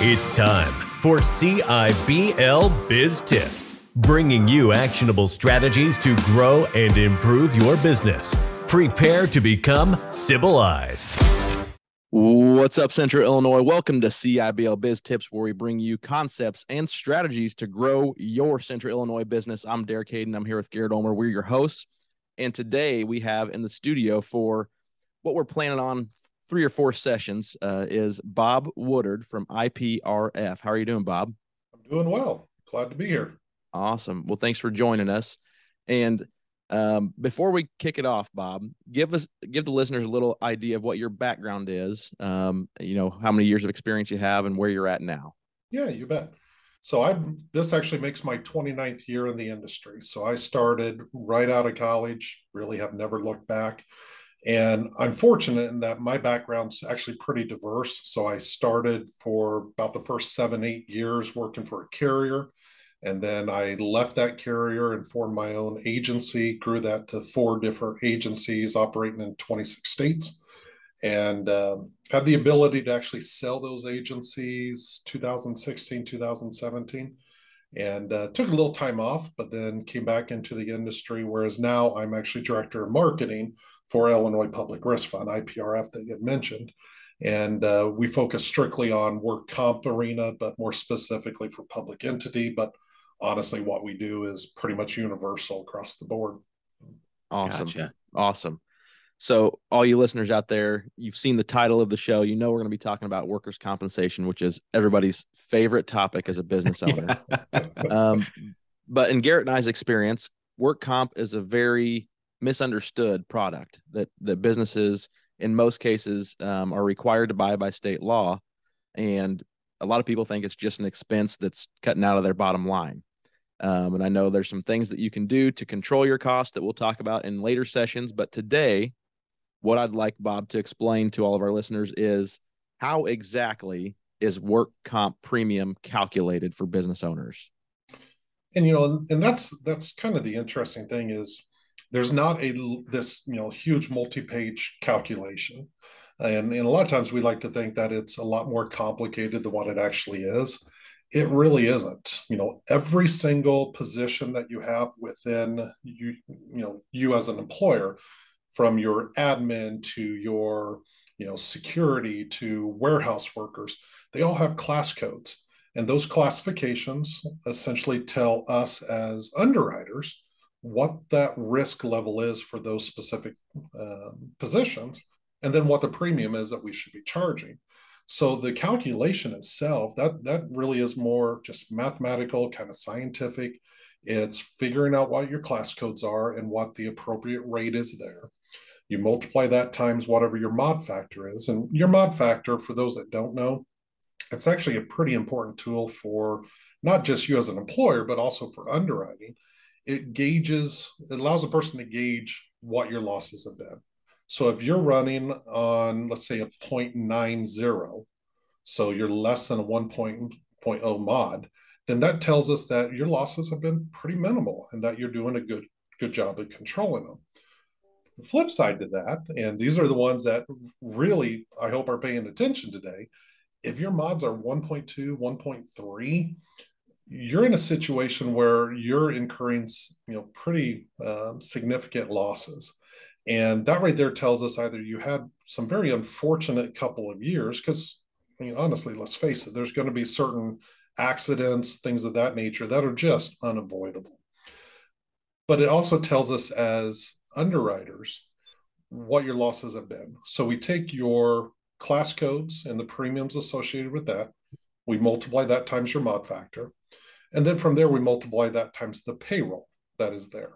It's time for CIBL Biz Tips, bringing you actionable strategies to grow and improve your business. Prepare to become civilized. What's up, Central Illinois? Welcome to CIBL Biz Tips, where we bring you concepts and strategies to grow your Central Illinois business. I'm Derek Hayden. I'm here with Garrett Ulmer. We're your hosts. And today we have in the studio for what we're planning on three or four sessions uh, is Bob Woodard from IPRF. How are you doing, Bob? I'm doing well. Glad to be here. Awesome. Well, thanks for joining us. And um, before we kick it off, Bob, give us give the listeners a little idea of what your background is. Um, you know, how many years of experience you have and where you're at now. Yeah, you bet. So I this actually makes my 29th year in the industry. So I started right out of college, really have never looked back. And I'm fortunate in that my background's actually pretty diverse. So I started for about the first seven, eight years working for a carrier. And then I left that carrier and formed my own agency, grew that to four different agencies operating in 26 states, and um, had the ability to actually sell those agencies 2016, 2017 and uh, took a little time off, but then came back into the industry. Whereas now I'm actually director of marketing for Illinois Public Risk Fund, IPRF, that you had mentioned. And uh, we focus strictly on work comp arena, but more specifically for public entity. But honestly, what we do is pretty much universal across the board. Awesome. Gotcha. Awesome. So, all you listeners out there, you've seen the title of the show. You know, we're going to be talking about workers' compensation, which is everybody's favorite topic as a business owner. um, but in Garrett and I's experience, work comp is a very misunderstood product that that businesses, in most cases, um, are required to buy by state law, and a lot of people think it's just an expense that's cutting out of their bottom line. Um, and I know there's some things that you can do to control your cost that we'll talk about in later sessions. But today, what I'd like Bob to explain to all of our listeners is how exactly is work comp premium calculated for business owners? And you know, and that's that's kind of the interesting thing is there's not a this you know huge multi-page calculation. And, and a lot of times we like to think that it's a lot more complicated than what it actually is. It really isn't. You know, every single position that you have within you, you know, you as an employer from your admin to your you know security to warehouse workers they all have class codes. And those classifications essentially tell us as underwriters what that risk level is for those specific uh, positions and then what the premium is that we should be charging. So the calculation itself that that really is more just mathematical kind of scientific it's figuring out what your class codes are and what the appropriate rate is there you multiply that times whatever your mod factor is. And your mod factor, for those that don't know, it's actually a pretty important tool for not just you as an employer, but also for underwriting. It gauges, it allows a person to gauge what your losses have been. So if you're running on, let's say, a 0.90, so you're less than a 1.0 mod, then that tells us that your losses have been pretty minimal and that you're doing a good good job of controlling them. The flip side to that, and these are the ones that really I hope are paying attention today. If your mods are 1.2, 1.3, you're in a situation where you're incurring, you know, pretty uh, significant losses. And that right there tells us either you had some very unfortunate couple of years, because I mean, honestly, let's face it, there's going to be certain accidents, things of that nature that are just unavoidable. But it also tells us as underwriters what your losses have been. So we take your class codes and the premiums associated with that. We multiply that times your mod factor. And then from there, we multiply that times the payroll that is there.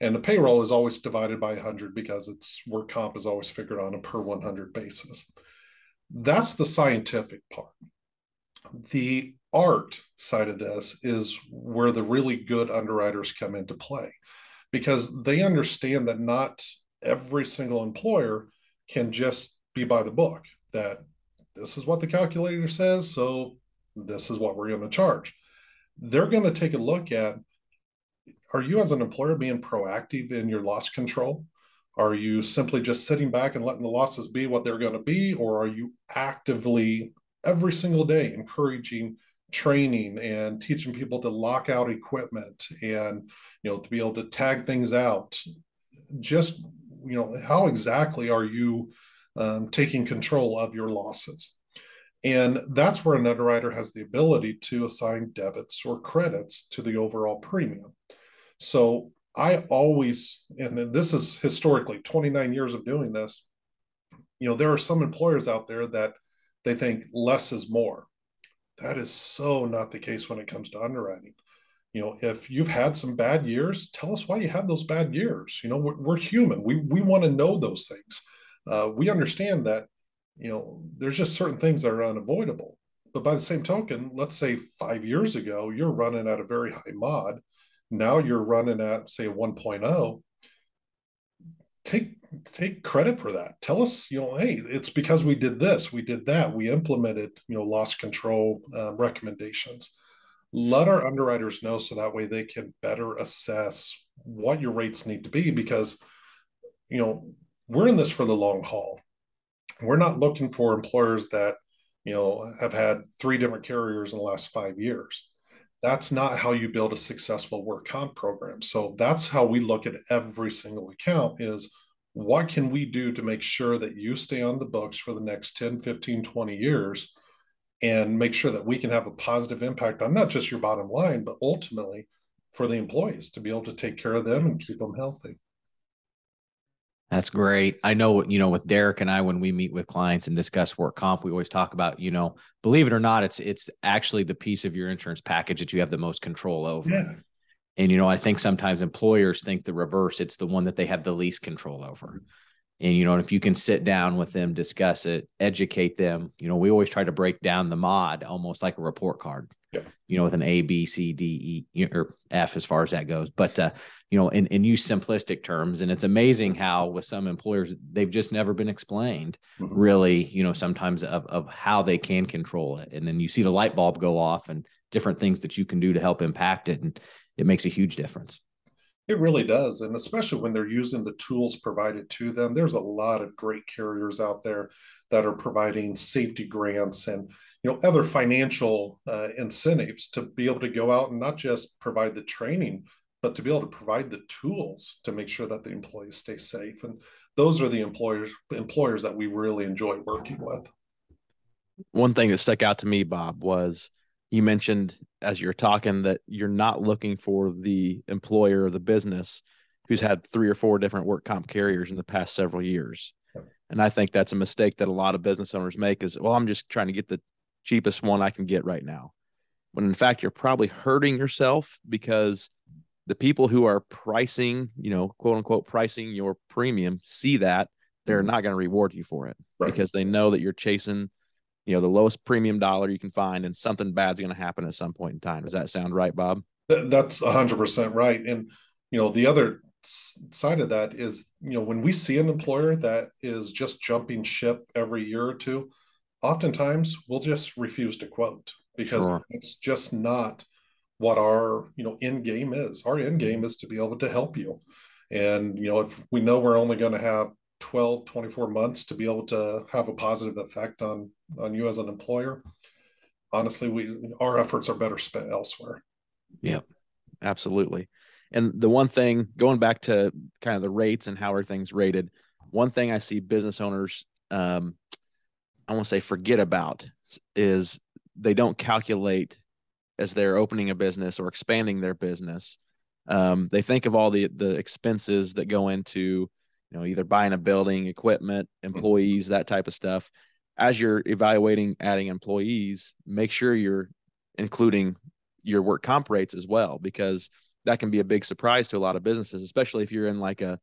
And the payroll is always divided by 100 because it's work comp is always figured on a per 100 basis. That's the scientific part. The art side of this is where the really good underwriters come into play because they understand that not every single employer can just be by the book that this is what the calculator says so this is what we're going to charge. They're going to take a look at are you as an employer being proactive in your loss control? Are you simply just sitting back and letting the losses be what they're going to be or are you actively every single day encouraging training and teaching people to lock out equipment and you know to be able to tag things out. Just you know how exactly are you um, taking control of your losses? And that's where an underwriter has the ability to assign debits or credits to the overall premium. So i always and this is historically 29 years of doing this you know there are some employers out there that they think less is more. That is so not the case when it comes to underwriting. You know if you've had some bad years tell us why you had those bad years. You know we're, we're human. We we want to know those things. Uh, we understand that you know there's just certain things that are unavoidable. But by the same token let's say five years ago you're running at a very high mod. Now you're running at say a 1.0 take take credit for that. Tell us you know hey it's because we did this we did that we implemented you know loss control uh, recommendations. Let our underwriters know so that way they can better assess what your rates need to be because you know we're in this for the long haul. We're not looking for employers that you know have had three different carriers in the last five years. That's not how you build a successful work comp program. So that's how we look at every single account is what can we do to make sure that you stay on the books for the next 10 15 20 years and make sure that we can have a positive impact on not just your bottom line, but ultimately for the employees to be able to take care of them and keep them healthy. That's great. I know, what you know, with Derek and I, when we meet with clients and discuss work comp, we always talk about, you know, believe it or not, it's it's actually the piece of your insurance package that you have the most control over. Yeah. And you know, I think sometimes employers think the reverse. It's the one that they have the least control over and you know if you can sit down with them discuss it educate them you know we always try to break down the mod almost like a report card yeah. you know with an a b c d e or f as far as that goes but uh, you know and, and use simplistic terms and it's amazing how with some employers they've just never been explained mm-hmm. really you know sometimes of, of how they can control it and then you see the light bulb go off and different things that you can do to help impact it and it makes a huge difference it really does. And especially when they're using the tools provided to them, there's a lot of great carriers out there that are providing safety grants and you know other financial uh, incentives to be able to go out and not just provide the training, but to be able to provide the tools to make sure that the employees stay safe. And those are the employers employers that we really enjoy working with. One thing that stuck out to me, Bob, was you mentioned as you're talking that you're not looking for the employer or the business who's had three or four different work comp carriers in the past several years. And I think that's a mistake that a lot of business owners make is, well, I'm just trying to get the cheapest one I can get right now. When in fact, you're probably hurting yourself because the people who are pricing, you know, quote unquote, pricing your premium see that they're mm-hmm. not going to reward you for it right. because they know that you're chasing you know the lowest premium dollar you can find and something bad's going to happen at some point in time. Does that sound right bob? That's 100% right. And you know the other side of that is you know when we see an employer that is just jumping ship every year or two oftentimes we'll just refuse to quote because sure. it's just not what our you know end game is. Our end game mm-hmm. is to be able to help you. And you know if we know we're only going to have 12 24 months to be able to have a positive effect on on you as an employer. Honestly we our efforts are better spent elsewhere. Yeah absolutely. And the one thing going back to kind of the rates and how are things rated one thing i see business owners um i want to say forget about is they don't calculate as they're opening a business or expanding their business. Um, they think of all the the expenses that go into you know either buying a building equipment mm-hmm. employees that type of stuff as you're evaluating adding employees make sure you're including your work comp rates as well because that can be a big surprise to a lot of businesses especially if you're in like a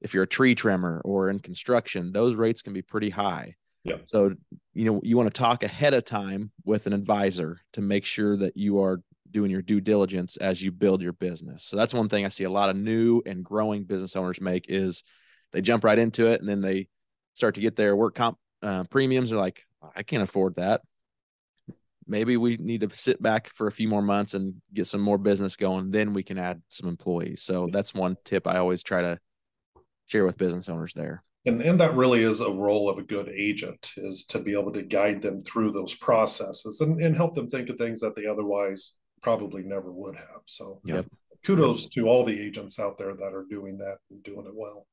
if you're a tree trimmer or in construction those rates can be pretty high yeah. so you know you want to talk ahead of time with an advisor to make sure that you are doing your due diligence as you build your business so that's one thing i see a lot of new and growing business owners make is they jump right into it and then they start to get their work comp uh, premiums. They're like, I can't afford that. Maybe we need to sit back for a few more months and get some more business going. Then we can add some employees. So that's one tip I always try to share with business owners there. and and that really is a role of a good agent is to be able to guide them through those processes and, and help them think of things that they otherwise probably never would have so yep. kudos to all the agents out there that are doing that and doing it well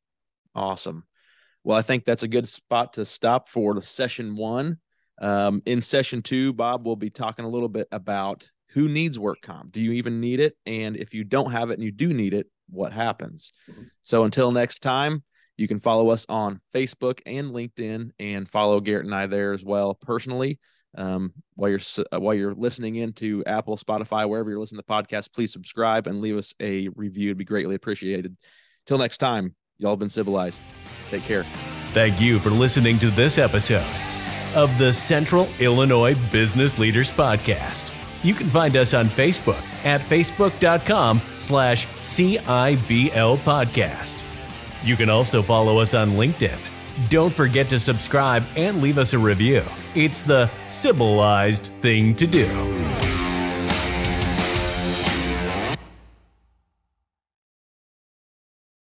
awesome well i think that's a good spot to stop for session one um, in session two bob will be talking a little bit about who needs work comp do you even need it and if you don't have it and you do need it what happens so until next time you can follow us on Facebook and LinkedIn, and follow Garrett and I there as well personally. Um, while you're uh, while you're listening into Apple, Spotify, wherever you're listening to the podcast, please subscribe and leave us a review. It'd be greatly appreciated. Till next time, y'all been civilized. Take care. Thank you for listening to this episode of the Central Illinois Business Leaders Podcast. You can find us on Facebook at facebook.com slash CIBL podcast. You can also follow us on LinkedIn. Don't forget to subscribe and leave us a review. It's the civilized thing to do.